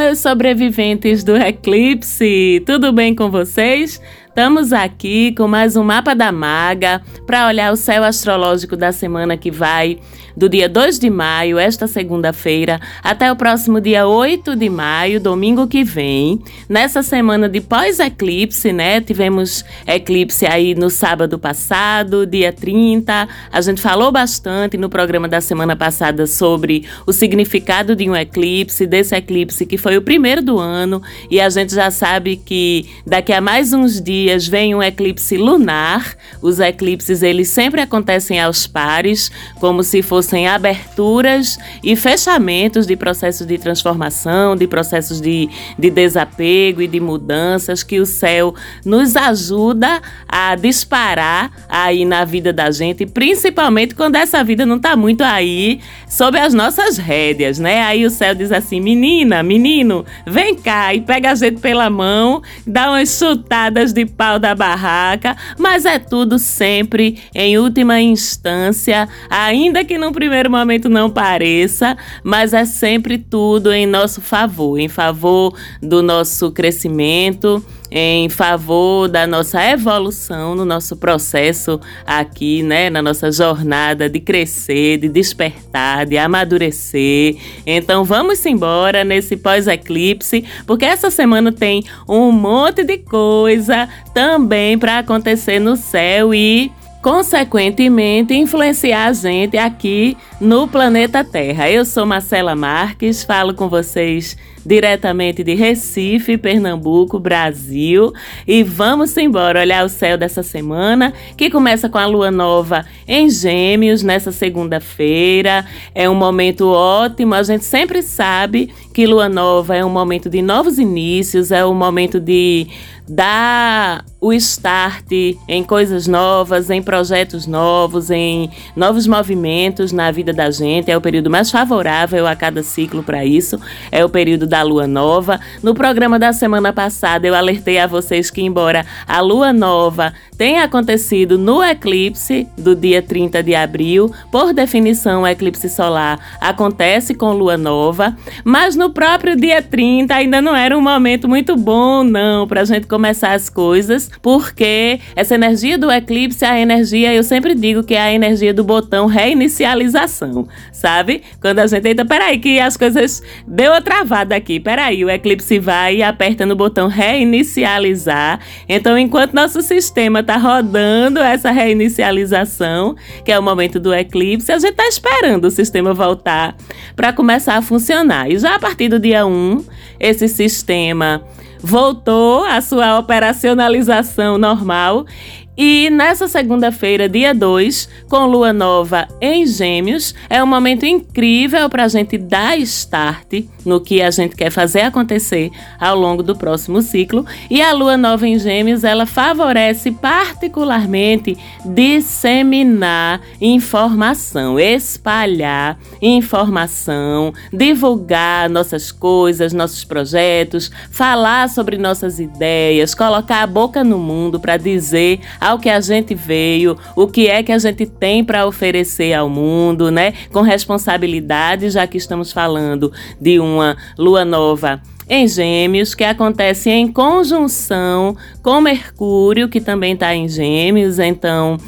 Meus sobreviventes do eclipse! Tudo bem com vocês? Estamos aqui com mais um mapa da maga para olhar o céu astrológico da semana que vai, do dia 2 de maio, esta segunda-feira, até o próximo dia 8 de maio, domingo que vem. Nessa semana de pós-eclipse, né? Tivemos eclipse aí no sábado passado, dia 30. A gente falou bastante no programa da semana passada sobre o significado de um eclipse, desse eclipse que foi o primeiro do ano, e a gente já sabe que daqui a mais uns dias vem um eclipse lunar. Os eclipses eles sempre acontecem aos pares, como se fossem aberturas e fechamentos de processos de transformação, de processos de, de desapego e de mudanças que o céu nos ajuda a disparar aí na vida da gente, principalmente quando essa vida não está muito aí sob as nossas rédeas, né? Aí o céu diz assim: menina, menino, vem cá e pega a gente pela mão, dá umas chutadas de pau da barraca, mas é tudo sempre em última instância, ainda que no primeiro momento não pareça, mas é sempre tudo em nosso favor, em favor do nosso crescimento em favor da nossa evolução no nosso processo aqui, né, na nossa jornada de crescer, de despertar, de amadurecer. Então vamos embora nesse pós-eclipse, porque essa semana tem um monte de coisa também para acontecer no céu e consequentemente influenciar a gente aqui no planeta Terra. Eu sou Marcela Marques, falo com vocês diretamente de Recife, Pernambuco, Brasil, e vamos embora olhar o céu dessa semana, que começa com a lua nova em Gêmeos nessa segunda-feira. É um momento ótimo, a gente sempre sabe que lua nova é um momento de novos inícios, é um momento de dar o start em coisas novas, em projetos novos, em novos movimentos na vida da gente. É o período mais favorável a cada ciclo para isso. É o período da lua nova. No programa da semana passada, eu alertei a vocês que, embora a lua nova tenha acontecido no eclipse do dia 30 de abril, por definição, o eclipse solar acontece com lua nova, mas no próprio dia 30 ainda não era um momento muito bom, não, para a gente começar as coisas, porque essa energia do eclipse é a energia, eu sempre digo que é a energia do botão reinicialização, sabe? Quando a gente entra, peraí, que as coisas deu uma travada aqui, peraí, o eclipse vai e aperta no botão reinicializar. Então, enquanto nosso sistema está rodando essa reinicialização, que é o momento do eclipse, a gente está esperando o sistema voltar para começar a funcionar. E já a partir do dia 1, esse sistema voltou à sua operacionalização normal e nessa segunda-feira, dia 2, com lua nova em Gêmeos, é um momento incrível para a gente dar start no que a gente quer fazer acontecer ao longo do próximo ciclo. E a lua nova em Gêmeos, ela favorece particularmente disseminar informação, espalhar informação, divulgar nossas coisas, nossos projetos, falar sobre nossas ideias, colocar a boca no mundo para dizer ao que a gente veio, o que é que a gente tem para oferecer ao mundo, né? Com responsabilidade, já que estamos falando de uma lua nova em Gêmeos, que acontece em conjunção com Mercúrio, que também está em Gêmeos, então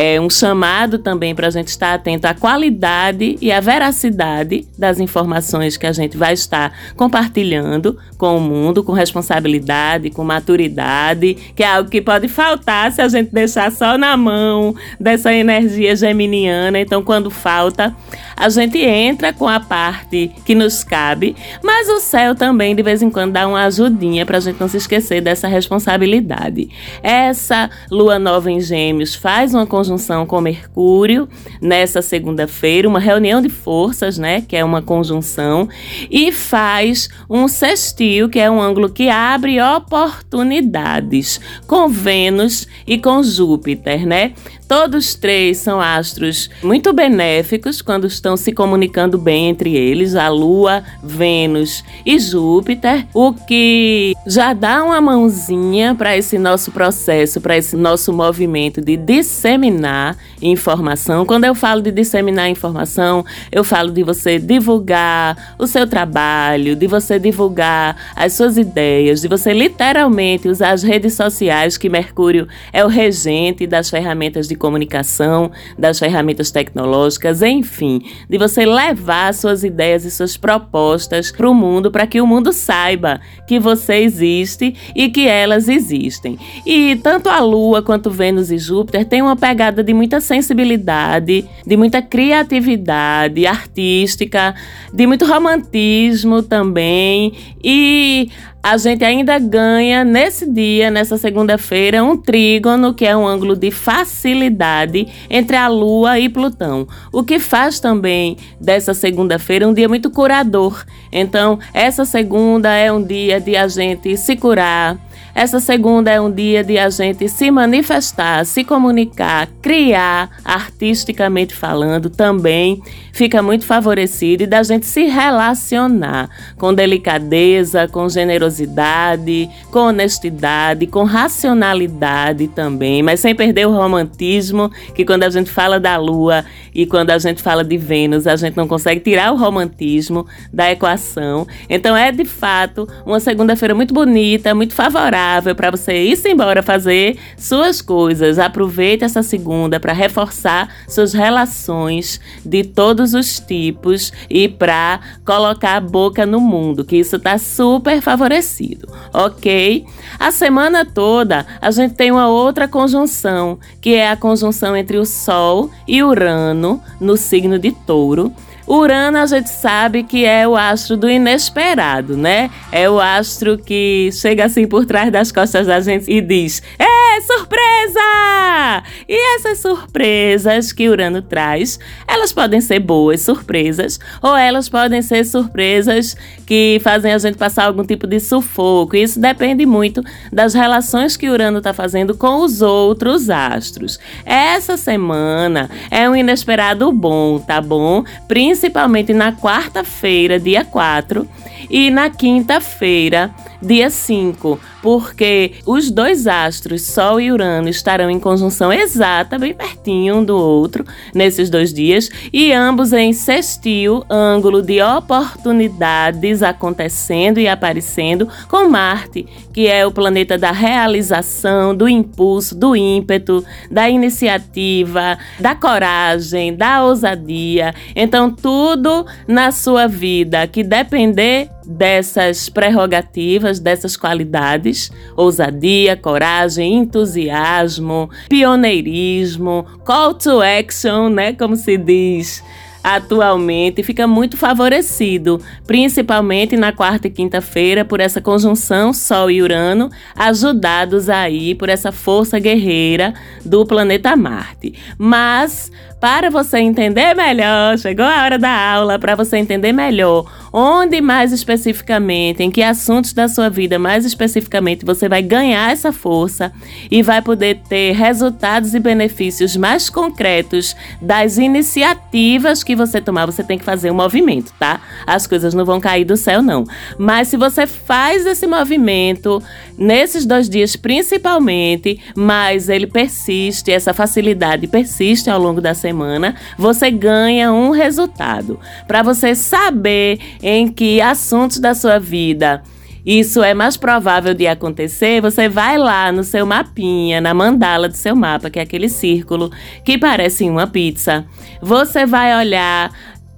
é um chamado também para a gente estar atento à qualidade e à veracidade das informações que a gente vai estar compartilhando com o mundo, com responsabilidade, com maturidade, que é algo que pode faltar se a gente deixar só na mão dessa energia geminiana. Então, quando falta, a gente entra com a parte que nos cabe, mas o céu também de vez em quando dá uma ajudinha para a gente não se esquecer dessa responsabilidade. Essa lua nova em Gêmeos faz uma conjunção com Mercúrio nessa segunda-feira, uma reunião de forças, né, que é uma conjunção, e faz um sextil, que é um ângulo que abre oportunidades com Vênus e com Júpiter, né? Todos três são astros muito benéficos quando estão se comunicando bem entre eles, a Lua, Vênus e Júpiter, o que já dá uma mãozinha para esse nosso processo, para esse nosso movimento de disseminar disseminar informação. Quando eu falo de disseminar informação, eu falo de você divulgar o seu trabalho, de você divulgar as suas ideias, de você literalmente usar as redes sociais, que Mercúrio é o regente das ferramentas de comunicação, das ferramentas tecnológicas, enfim, de você levar suas ideias e suas propostas para o mundo, para que o mundo saiba que você existe e que elas existem. E tanto a Lua quanto Vênus e Júpiter têm uma pegada de muita sensibilidade, de muita criatividade artística, de muito romantismo também. E a gente ainda ganha nesse dia, nessa segunda-feira, um trígono, que é um ângulo de facilidade entre a Lua e Plutão. O que faz também dessa segunda-feira um dia muito curador. Então, essa segunda é um dia de a gente se curar, essa segunda é um dia de a gente se manifestar, se comunicar, criar, artisticamente falando, também fica muito favorecido e da gente se relacionar com delicadeza, com generosidade, com honestidade, com racionalidade também, mas sem perder o romantismo, que quando a gente fala da lua e quando a gente fala de Vênus, a gente não consegue tirar o romantismo da equação. Então é de fato uma segunda-feira muito bonita, muito favorável para você ir embora fazer suas coisas. Aproveite essa segunda para reforçar suas relações de todos os tipos e para colocar a boca no mundo, que isso está super favorecido, ok? A semana toda a gente tem uma outra conjunção, que é a conjunção entre o Sol e Urano no signo de Touro. Urano a gente sabe que é o astro do inesperado, né? É o astro que chega assim por trás das costas da gente e diz: É surpresa! E essas surpresas que Urano traz, elas podem ser boas surpresas ou elas podem ser surpresas que fazem a gente passar algum tipo de sufoco. Isso depende muito das relações que Urano está fazendo com os outros astros. Essa semana é um inesperado bom, tá bom? Principalmente principalmente na quarta-feira, dia 4, e na quinta-feira, dia 5, porque os dois astros, Sol e Urano, estarão em conjunção exata, bem pertinho um do outro, nesses dois dias, e ambos em sextil, ângulo de oportunidades acontecendo e aparecendo com Marte, que é o planeta da realização, do impulso, do ímpeto, da iniciativa, da coragem, da ousadia. Então, tudo na sua vida que depender dessas prerrogativas, dessas qualidades: ousadia, coragem, entusiasmo, pioneirismo, call to action, né, como se diz atualmente fica muito favorecido, principalmente na quarta e quinta-feira, por essa conjunção Sol e Urano, ajudados aí por essa força guerreira do planeta Marte. Mas para você entender melhor, chegou a hora da aula para você entender melhor onde mais especificamente, em que assuntos da sua vida mais especificamente você vai ganhar essa força e vai poder ter resultados e benefícios mais concretos das iniciativas que você tomar. Você tem que fazer um movimento, tá? As coisas não vão cair do céu, não. Mas se você faz esse movimento nesses dois dias, principalmente, mas ele persiste, essa facilidade persiste ao longo da semana você ganha um resultado. Para você saber em que assuntos da sua vida isso é mais provável de acontecer, você vai lá no seu mapinha, na mandala do seu mapa, que é aquele círculo que parece uma pizza. Você vai olhar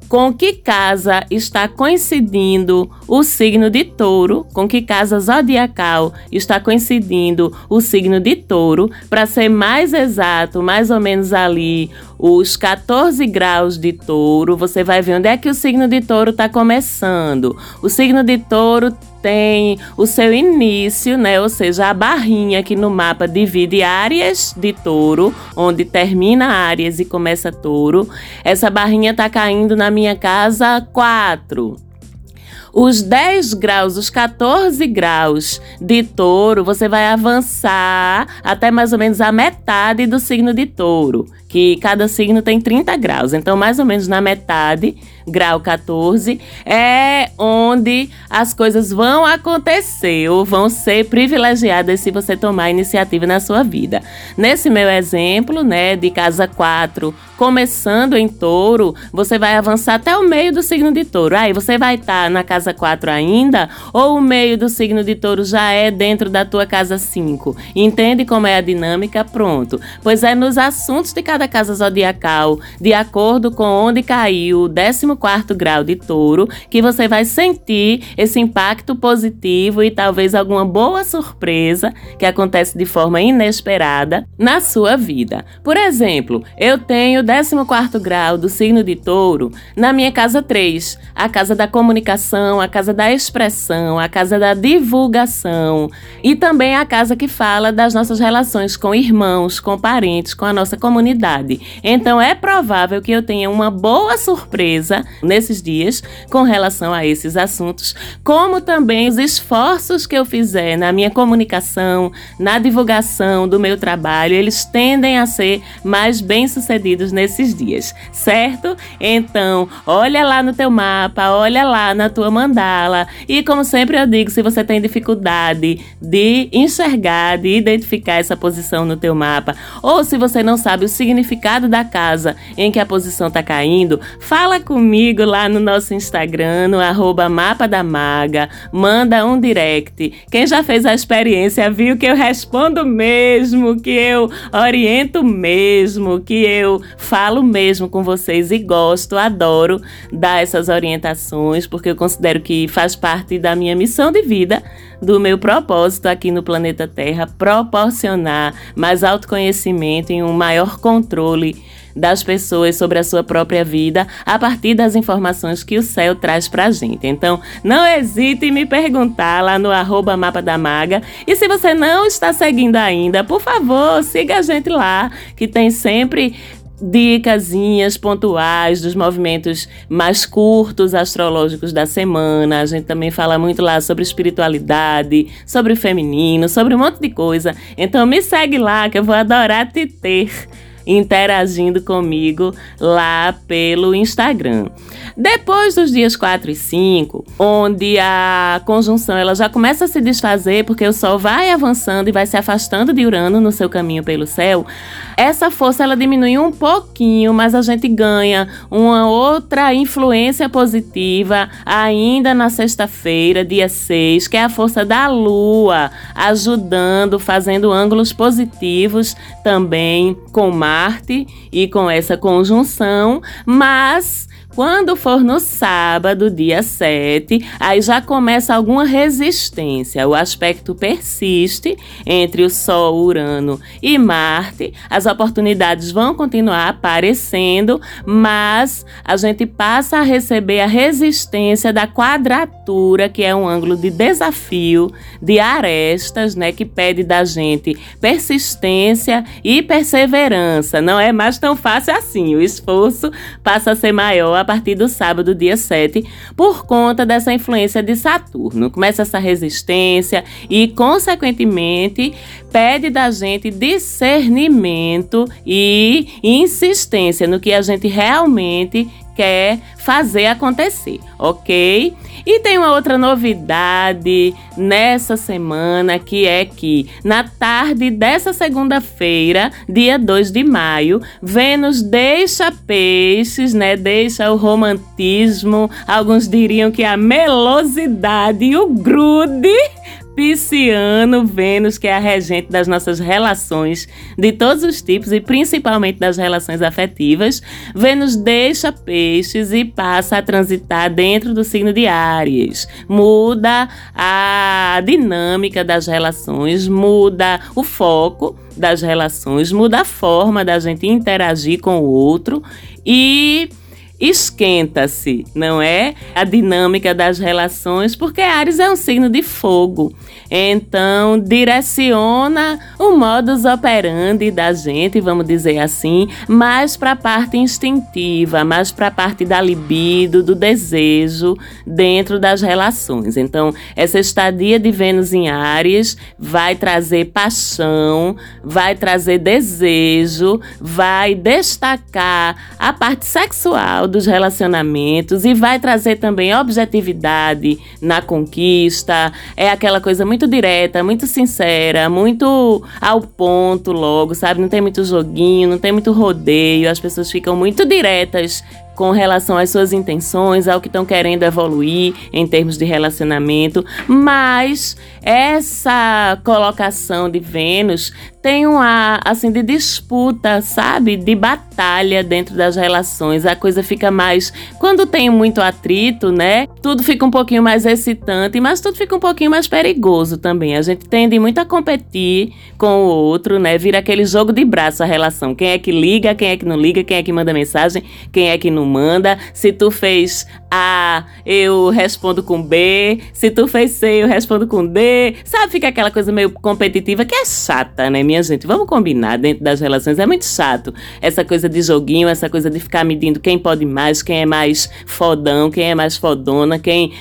com que casa está coincidindo o signo de touro, com que casa zodiacal está coincidindo o signo de touro, para ser mais exato, mais ou menos ali os 14 graus de touro, você vai ver onde é que o signo de touro está começando. O signo de touro tem o seu início, né? Ou seja, a barrinha que no mapa divide áreas de touro, onde termina áreas e começa touro. Essa barrinha tá caindo na minha casa 4 os 10 graus, os 14 graus de touro, você vai avançar até mais ou menos a metade do signo de touro, que cada signo tem 30 graus. Então, mais ou menos na metade grau 14, é onde as coisas vão acontecer ou vão ser privilegiadas se você tomar iniciativa na sua vida. Nesse meu exemplo, né, de casa 4, começando em touro, você vai avançar até o meio do signo de touro. Aí você vai estar tá na casa 4 ainda, ou o meio do signo de touro já é dentro da tua casa 5. Entende como é a dinâmica? Pronto. Pois é nos assuntos de cada casa zodiacal, de acordo com onde caiu o 14 quarto grau de touro, que você vai sentir esse impacto positivo e talvez alguma boa surpresa que acontece de forma inesperada na sua vida. Por exemplo, eu tenho 14 quarto grau do signo de touro na minha casa 3, a casa da comunicação, a casa da expressão, a casa da divulgação e também a casa que fala das nossas relações com irmãos, com parentes, com a nossa comunidade. Então é provável que eu tenha uma boa surpresa nesses dias com relação a esses assuntos, como também os esforços que eu fizer na minha comunicação, na divulgação do meu trabalho, eles tendem a ser mais bem-sucedidos nesses dias, certo? Então, olha lá no teu mapa, olha lá na tua mandala e como sempre eu digo, se você tem dificuldade de enxergar, de identificar essa posição no teu mapa, ou se você não sabe o significado da casa em que a posição está caindo, fala comigo comigo lá no nosso Instagram, no arroba Mapa da Maga. Manda um direct. Quem já fez a experiência viu que eu respondo mesmo, que eu oriento mesmo, que eu falo mesmo com vocês e gosto, adoro dar essas orientações, porque eu considero que faz parte da minha missão de vida do meu propósito aqui no planeta Terra proporcionar mais autoconhecimento e um maior controle das pessoas sobre a sua própria vida a partir das informações que o céu traz pra gente. Então, não hesite em me perguntar lá no arroba Mapa da Maga. E se você não está seguindo ainda, por favor, siga a gente lá, que tem sempre dicasinhas pontuais dos movimentos mais curtos astrológicos da semana. A gente também fala muito lá sobre espiritualidade, sobre feminino, sobre um monte de coisa. Então me segue lá que eu vou adorar te ter interagindo comigo lá pelo Instagram. Depois dos dias 4 e 5, onde a conjunção ela já começa a se desfazer porque o Sol vai avançando e vai se afastando de Urano no seu caminho pelo céu, essa força ela diminui um pouquinho, mas a gente ganha uma outra influência positiva ainda na sexta-feira, dia 6, que é a força da Lua, ajudando, fazendo ângulos positivos também com Marte e com essa conjunção, mas quando for no sábado, dia 7, aí já começa alguma resistência. O aspecto persiste entre o Sol, Urano e Marte. As oportunidades vão continuar aparecendo, mas a gente passa a receber a resistência da quadratura, que é um ângulo de desafio, de arestas, né, que pede da gente persistência e perseverança. Não é mais tão fácil assim. O esforço passa a ser maior a partir do sábado, dia 7, por conta dessa influência de Saturno. Começa essa resistência e, consequentemente, pede da gente discernimento e insistência no que a gente realmente quer fazer acontecer, ok? E tem uma outra novidade nessa semana que é que na tarde dessa segunda-feira, dia 2 de maio, Vênus deixa peixes, né? Deixa o romantismo, alguns diriam que a melosidade e o grude Pisciano, Vênus, que é a regente das nossas relações de todos os tipos e principalmente das relações afetivas. Vênus deixa peixes e passa a transitar dentro do signo de Áries. Muda a dinâmica das relações, muda o foco das relações, muda a forma da gente interagir com o outro e esquenta-se, não é? A dinâmica das relações, porque Ares é um signo de fogo. Então, direciona o modus operandi da gente, vamos dizer assim, mais para a parte instintiva, mais para a parte da libido, do desejo dentro das relações. Então, essa estadia de Vênus em Ares vai trazer paixão, vai trazer desejo, vai destacar a parte sexual dos relacionamentos e vai trazer também objetividade na conquista. É aquela coisa muito direta, muito sincera, muito ao ponto logo, sabe? Não tem muito joguinho, não tem muito rodeio, as pessoas ficam muito diretas com relação às suas intenções, ao que estão querendo evoluir em termos de relacionamento, mas essa colocação de Vênus tem um ar assim de disputa, sabe? De batalha dentro das relações. A coisa fica mais quando tem muito atrito, né? Tudo fica um pouquinho mais excitante, mas tudo fica um pouquinho mais perigoso também. A gente tende muito a competir com o outro, né? Vira aquele jogo de braço a relação. Quem é que liga, quem é que não liga, quem é que manda mensagem, quem é que não manda. Se tu fez A, eu respondo com B. Se tu fez C, eu respondo com D. Sabe, fica aquela coisa meio competitiva que é chata, né? minha gente, vamos combinar dentro das relações. É muito chato essa coisa de joguinho, essa coisa de ficar medindo quem pode mais, quem é mais fodão, quem é mais fodona, quem.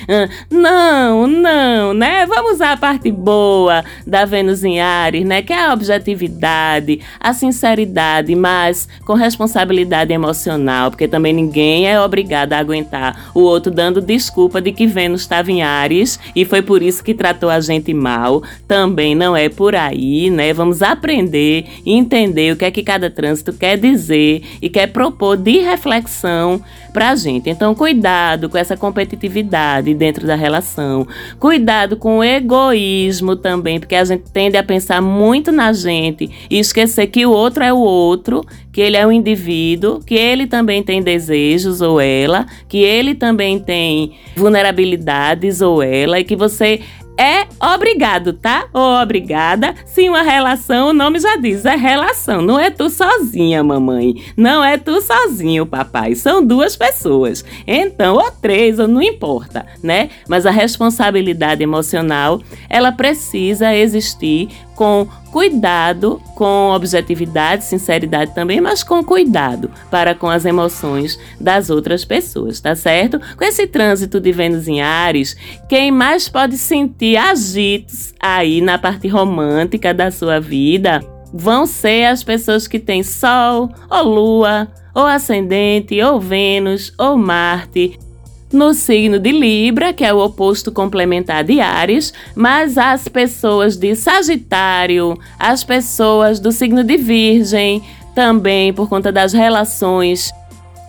Não, não, né? Vamos a parte boa da Vênus em Ares, né? Que é a objetividade, a sinceridade, mas com responsabilidade emocional, porque também ninguém é obrigado a aguentar o outro dando desculpa de que Vênus estava em Ares e foi por isso que tratou a gente mal. Também não é por aí, né? Vamos aprender entender o que é que cada trânsito quer dizer e quer propor de reflexão para a gente. Então, cuidado com essa competitividade dentro da relação, cuidado com o egoísmo também, porque a gente tende a pensar muito na gente e esquecer que o outro é o outro, que ele é um indivíduo, que ele também tem desejos ou ela, que ele também tem vulnerabilidades ou ela, e que você é obrigado, tá? Ou obrigada. Se uma relação, o nome já diz, é relação. Não é tu sozinha, mamãe. Não é tu sozinho, papai. São duas pessoas. Então, ou três, ou não importa, né? Mas a responsabilidade emocional, ela precisa existir com cuidado, com objetividade, sinceridade também, mas com cuidado para com as emoções das outras pessoas, tá certo? Com esse trânsito de Vênus em Ares, quem mais pode sentir agitos aí na parte romântica da sua vida vão ser as pessoas que têm Sol, ou Lua, ou Ascendente, ou Vênus, ou Marte no signo de Libra, que é o oposto complementar de Ares, mas as pessoas de Sagitário, as pessoas do signo de Virgem, também por conta das relações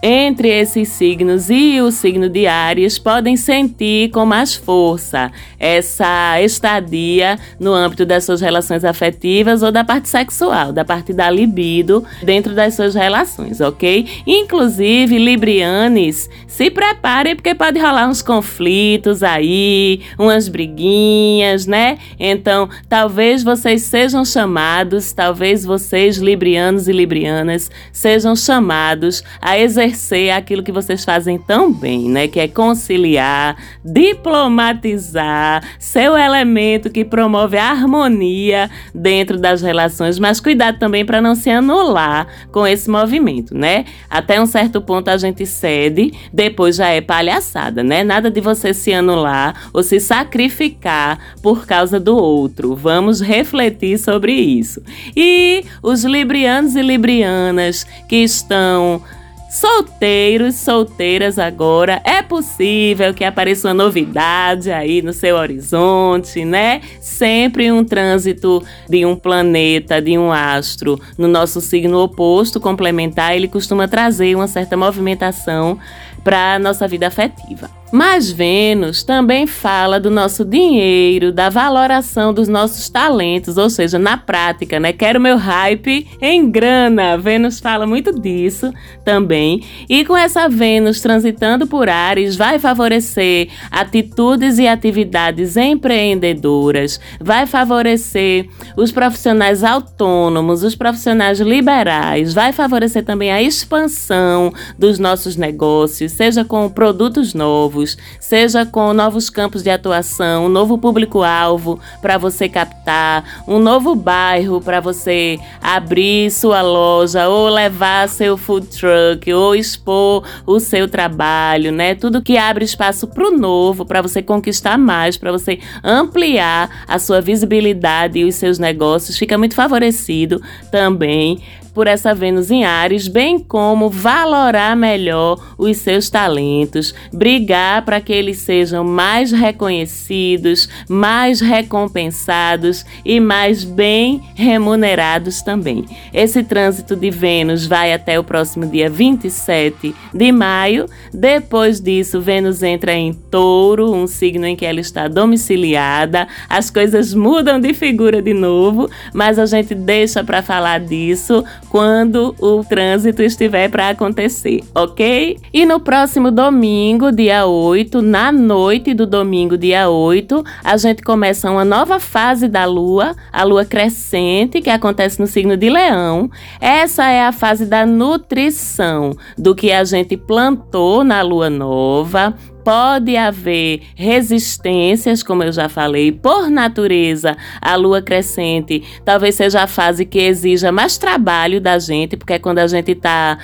entre esses signos e o signo de Ares podem sentir com mais força essa estadia no âmbito das suas relações afetivas ou da parte sexual, da parte da libido dentro das suas relações, ok? Inclusive, Librianes, se preparem porque pode rolar uns conflitos aí, umas briguinhas, né? Então, talvez vocês sejam chamados, talvez vocês, Librianos e Librianas, sejam chamados a exercer exercer aquilo que vocês fazem tão bem, né? Que é conciliar, diplomatizar, ser o elemento que promove a harmonia dentro das relações, mas cuidado também para não se anular com esse movimento, né? Até um certo ponto a gente cede, depois já é palhaçada, né? Nada de você se anular ou se sacrificar por causa do outro. Vamos refletir sobre isso. E os librianos e librianas que estão Solteiros, solteiras agora, é possível que apareça uma novidade aí no seu horizonte, né? Sempre um trânsito de um planeta, de um astro no nosso signo oposto complementar, ele costuma trazer uma certa movimentação para a nossa vida afetiva. Mas Vênus também fala do nosso dinheiro, da valoração dos nossos talentos, ou seja, na prática, né? Quero meu hype em grana. Vênus fala muito disso também. E com essa Vênus transitando por Ares, vai favorecer atitudes e atividades empreendedoras, vai favorecer os profissionais autônomos, os profissionais liberais, vai favorecer também a expansão dos nossos negócios, seja com produtos novos novos, seja com novos campos de atuação, um novo público-alvo para você captar, um novo bairro para você abrir sua loja ou levar seu food truck ou expor o seu trabalho, né? Tudo que abre espaço para o novo, para você conquistar mais, para você ampliar a sua visibilidade e os seus negócios, fica muito favorecido também por essa Vênus em Ares, bem como valorar melhor os seus talentos, brigar para que eles sejam mais reconhecidos, mais recompensados e mais bem remunerados também. Esse trânsito de Vênus vai até o próximo dia 27 de maio. Depois disso, Vênus entra em Touro, um signo em que ela está domiciliada. As coisas mudam de figura de novo, mas a gente deixa para falar disso quando o trânsito estiver para acontecer, ok? E no próximo domingo, dia 8, na noite do domingo, dia 8, a gente começa uma nova fase da lua, a lua crescente, que acontece no signo de Leão. Essa é a fase da nutrição, do que a gente plantou na lua nova, Pode haver resistências, como eu já falei, por natureza, a lua crescente. Talvez seja a fase que exija mais trabalho da gente, porque é quando a gente está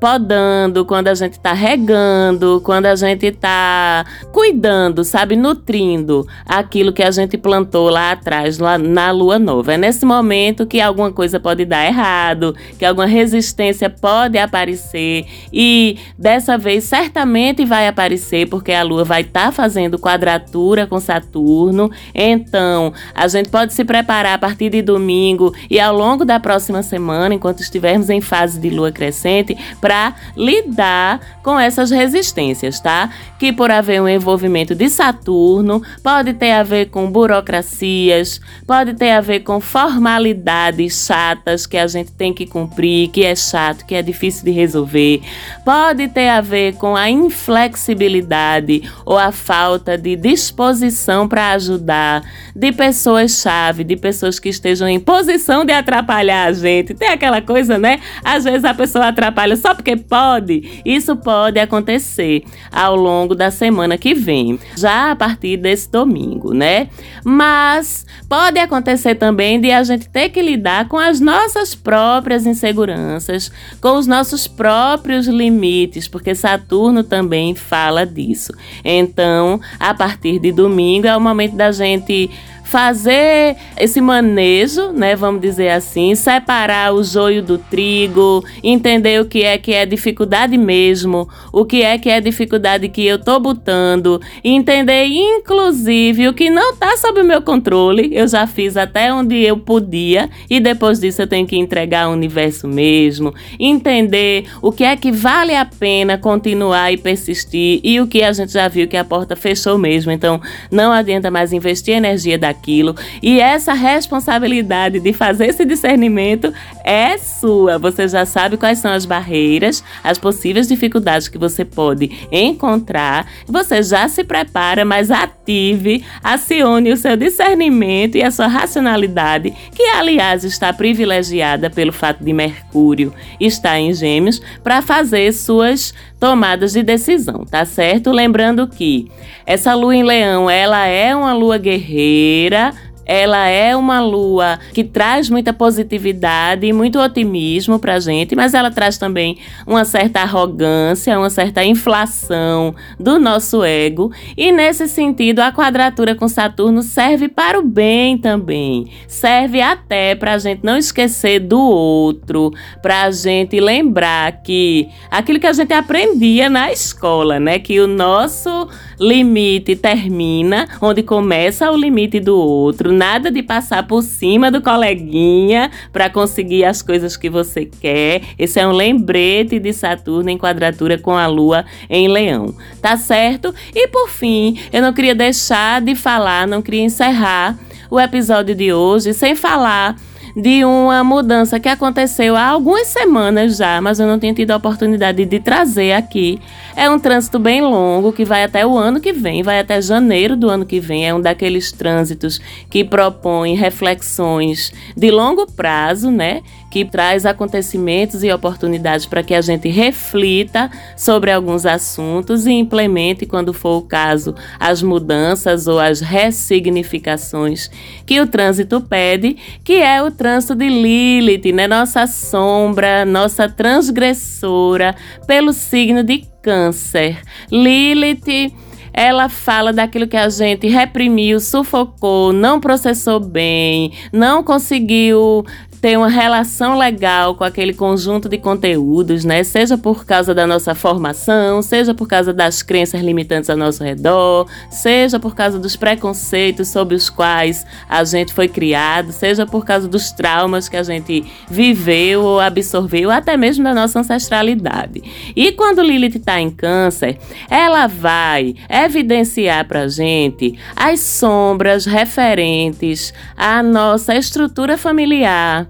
podando, quando a gente está regando, quando a gente está cuidando, sabe, nutrindo aquilo que a gente plantou lá atrás, lá na lua nova. É nesse momento que alguma coisa pode dar errado, que alguma resistência pode aparecer e dessa vez certamente vai aparecer porque a lua vai estar tá fazendo quadratura com Saturno. Então, a gente pode se preparar a partir de domingo e ao longo da próxima semana, enquanto estivermos em fase de lua crescente, para lidar com essas resistências, tá? Que por haver um envolvimento de Saturno, pode ter a ver com burocracias, pode ter a ver com formalidades chatas que a gente tem que cumprir, que é chato, que é difícil de resolver, pode ter a ver com a inflexibilidade ou a falta de disposição para ajudar de pessoas-chave, de pessoas que estejam em posição de atrapalhar a gente. Tem aquela coisa, né? Às vezes a pessoa atrapalha só porque pode. Isso pode acontecer ao longo da semana que vem, já a partir desse domingo, né? Mas pode acontecer também de a gente ter que lidar com as nossas próprias inseguranças, com os nossos próprios limites, porque Saturno também fala disso. Então, a partir de domingo é o momento da gente fazer esse manejo, né, vamos dizer assim, separar o joio do trigo, entender o que é que é dificuldade mesmo, o que é que é dificuldade que eu tô botando, entender inclusive o que não tá sob o meu controle, eu já fiz até onde eu podia e depois disso eu tenho que entregar ao universo mesmo, entender o que é que vale a pena continuar e persistir e o que a gente já viu que a porta fechou mesmo, então não adianta mais investir energia daqui aquilo. E essa responsabilidade de fazer esse discernimento é sua. Você já sabe quais são as barreiras, as possíveis dificuldades que você pode encontrar. Você já se prepara, mas ative, acione o seu discernimento e a sua racionalidade, que aliás está privilegiada pelo fato de Mercúrio estar em Gêmeos, para fazer suas tomadas de decisão, tá certo? Lembrando que essa lua em Leão, ela é uma lua guerreira, ela é uma lua que traz muita positividade e muito otimismo para a gente, mas ela traz também uma certa arrogância, uma certa inflação do nosso ego. E nesse sentido, a quadratura com Saturno serve para o bem também. Serve até para a gente não esquecer do outro, para a gente lembrar que aquilo que a gente aprendia na escola, né? Que o nosso limite termina onde começa o limite do outro nada de passar por cima do coleguinha para conseguir as coisas que você quer. Esse é um lembrete de Saturno em quadratura com a Lua em Leão, tá certo? E por fim, eu não queria deixar de falar, não queria encerrar o episódio de hoje sem falar de uma mudança que aconteceu há algumas semanas já, mas eu não tinha tido a oportunidade de trazer aqui. É um trânsito bem longo que vai até o ano que vem, vai até janeiro do ano que vem. É um daqueles trânsitos que propõe reflexões de longo prazo, né? Que traz acontecimentos e oportunidades para que a gente reflita sobre alguns assuntos e implemente, quando for o caso, as mudanças ou as ressignificações que o trânsito pede, que é o trânsito de Lilith, né? Nossa sombra, nossa transgressora, pelo signo de Câncer. Lilith ela fala daquilo que a gente reprimiu, sufocou, não processou bem, não conseguiu ter uma relação legal com aquele conjunto de conteúdos, né? Seja por causa da nossa formação, seja por causa das crenças limitantes ao nosso redor, seja por causa dos preconceitos sobre os quais a gente foi criado, seja por causa dos traumas que a gente viveu ou absorveu, até mesmo da nossa ancestralidade. E quando Lilith está em câncer, ela vai evidenciar para gente as sombras referentes à nossa estrutura familiar,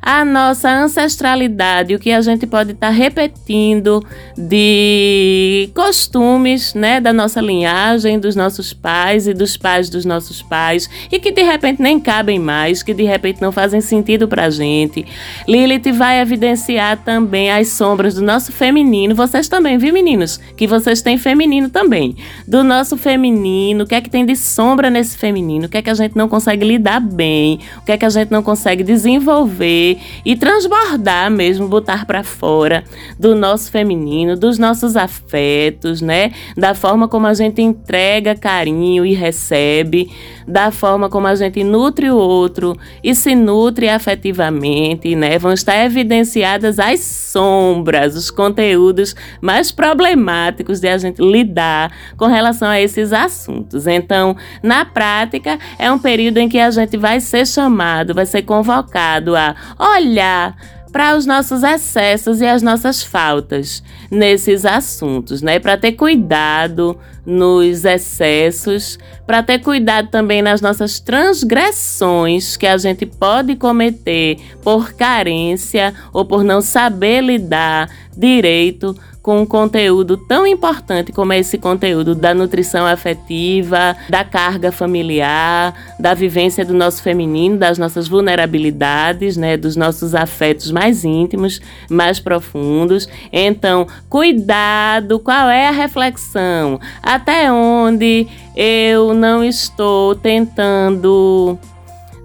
a nossa ancestralidade, o que a gente pode estar tá repetindo de costumes, né, da nossa linhagem, dos nossos pais e dos pais dos nossos pais, e que de repente nem cabem mais, que de repente não fazem sentido pra gente. Lilith vai evidenciar também as sombras do nosso feminino, vocês também, viu, meninos? Que vocês têm feminino também. Do nosso feminino, o que é que tem de sombra nesse feminino? O que é que a gente não consegue lidar bem? O que é que a gente não consegue desenvolver? E transbordar mesmo, botar para fora do nosso feminino, dos nossos afetos, né? Da forma como a gente entrega carinho e recebe, da forma como a gente nutre o outro e se nutre afetivamente, né? Vão estar evidenciadas as sombras, os conteúdos mais problemáticos de a gente lidar com relação a esses assuntos. Então, na prática, é um período em que a gente vai ser chamado, vai ser convocado a olhar para os nossos excessos e as nossas faltas nesses assuntos, né? Para ter cuidado nos excessos, para ter cuidado também nas nossas transgressões que a gente pode cometer por carência ou por não saber lidar direito com um conteúdo tão importante como é esse conteúdo da nutrição afetiva, da carga familiar, da vivência do nosso feminino, das nossas vulnerabilidades, né, dos nossos afetos mais íntimos, mais profundos. Então, cuidado, qual é a reflexão? Até onde eu não estou tentando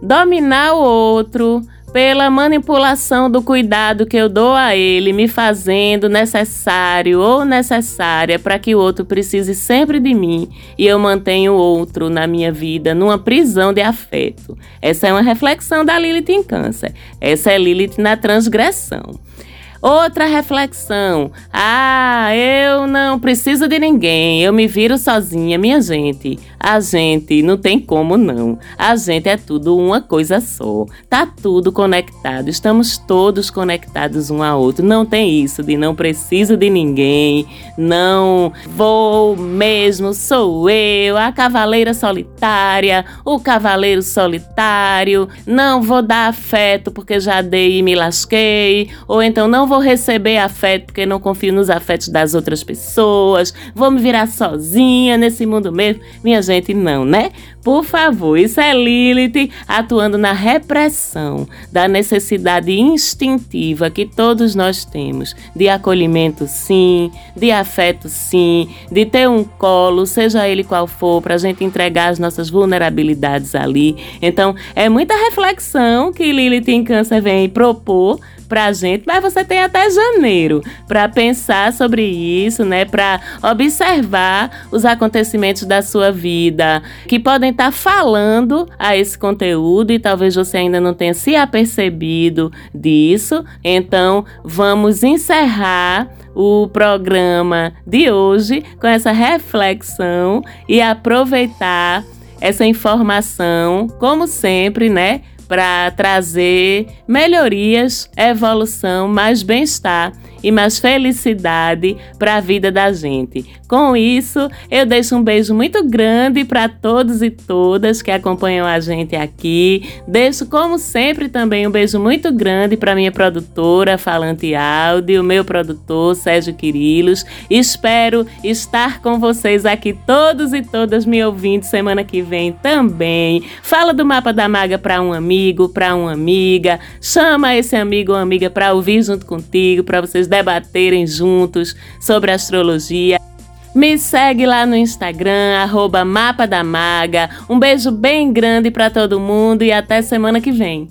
dominar o outro pela manipulação do cuidado que eu dou a ele, me fazendo necessário ou necessária para que o outro precise sempre de mim e eu mantenho o outro na minha vida numa prisão de afeto. Essa é uma reflexão da Lilith em Câncer. Essa é Lilith na transgressão. Outra reflexão. Ah, eu não preciso de ninguém, eu me viro sozinha, minha gente. A gente não tem como não. A gente é tudo uma coisa só. Tá tudo conectado, estamos todos conectados um ao outro. Não tem isso de não preciso de ninguém, não vou mesmo, sou eu, a cavaleira solitária, o cavaleiro solitário. Não vou dar afeto porque já dei e me lasquei, ou então não vou receber afeto porque não confio nos afetos das outras pessoas, vou me virar sozinha nesse mundo mesmo. Minha gente, não, né? Por favor, isso é Lilith atuando na repressão da necessidade instintiva que todos nós temos de acolhimento, sim, de afeto, sim, de ter um colo, seja ele qual for, para a gente entregar as nossas vulnerabilidades ali. Então, é muita reflexão que Lilith em Câncer vem propor pra gente, mas você tem até janeiro para pensar sobre isso, né? Para observar os acontecimentos da sua vida que podem estar tá falando a esse conteúdo e talvez você ainda não tenha se apercebido disso. Então, vamos encerrar o programa de hoje com essa reflexão e aproveitar essa informação, como sempre, né? Para trazer melhorias, evolução, mais bem-estar e mais felicidade para a vida da gente. Com isso, eu deixo um beijo muito grande para todos e todas que acompanham a gente aqui. Deixo, como sempre, também um beijo muito grande para minha produtora Falante Áudio, meu produtor Sérgio Quirilos. Espero estar com vocês aqui todos e todas me ouvindo semana que vem também. Fala do mapa da maga para um amigo, para uma amiga. Chama esse amigo ou amiga para ouvir junto contigo, para vocês debaterem juntos sobre astrologia. Me segue lá no Instagram, arroba Mapa da Maga. Um beijo bem grande para todo mundo e até semana que vem.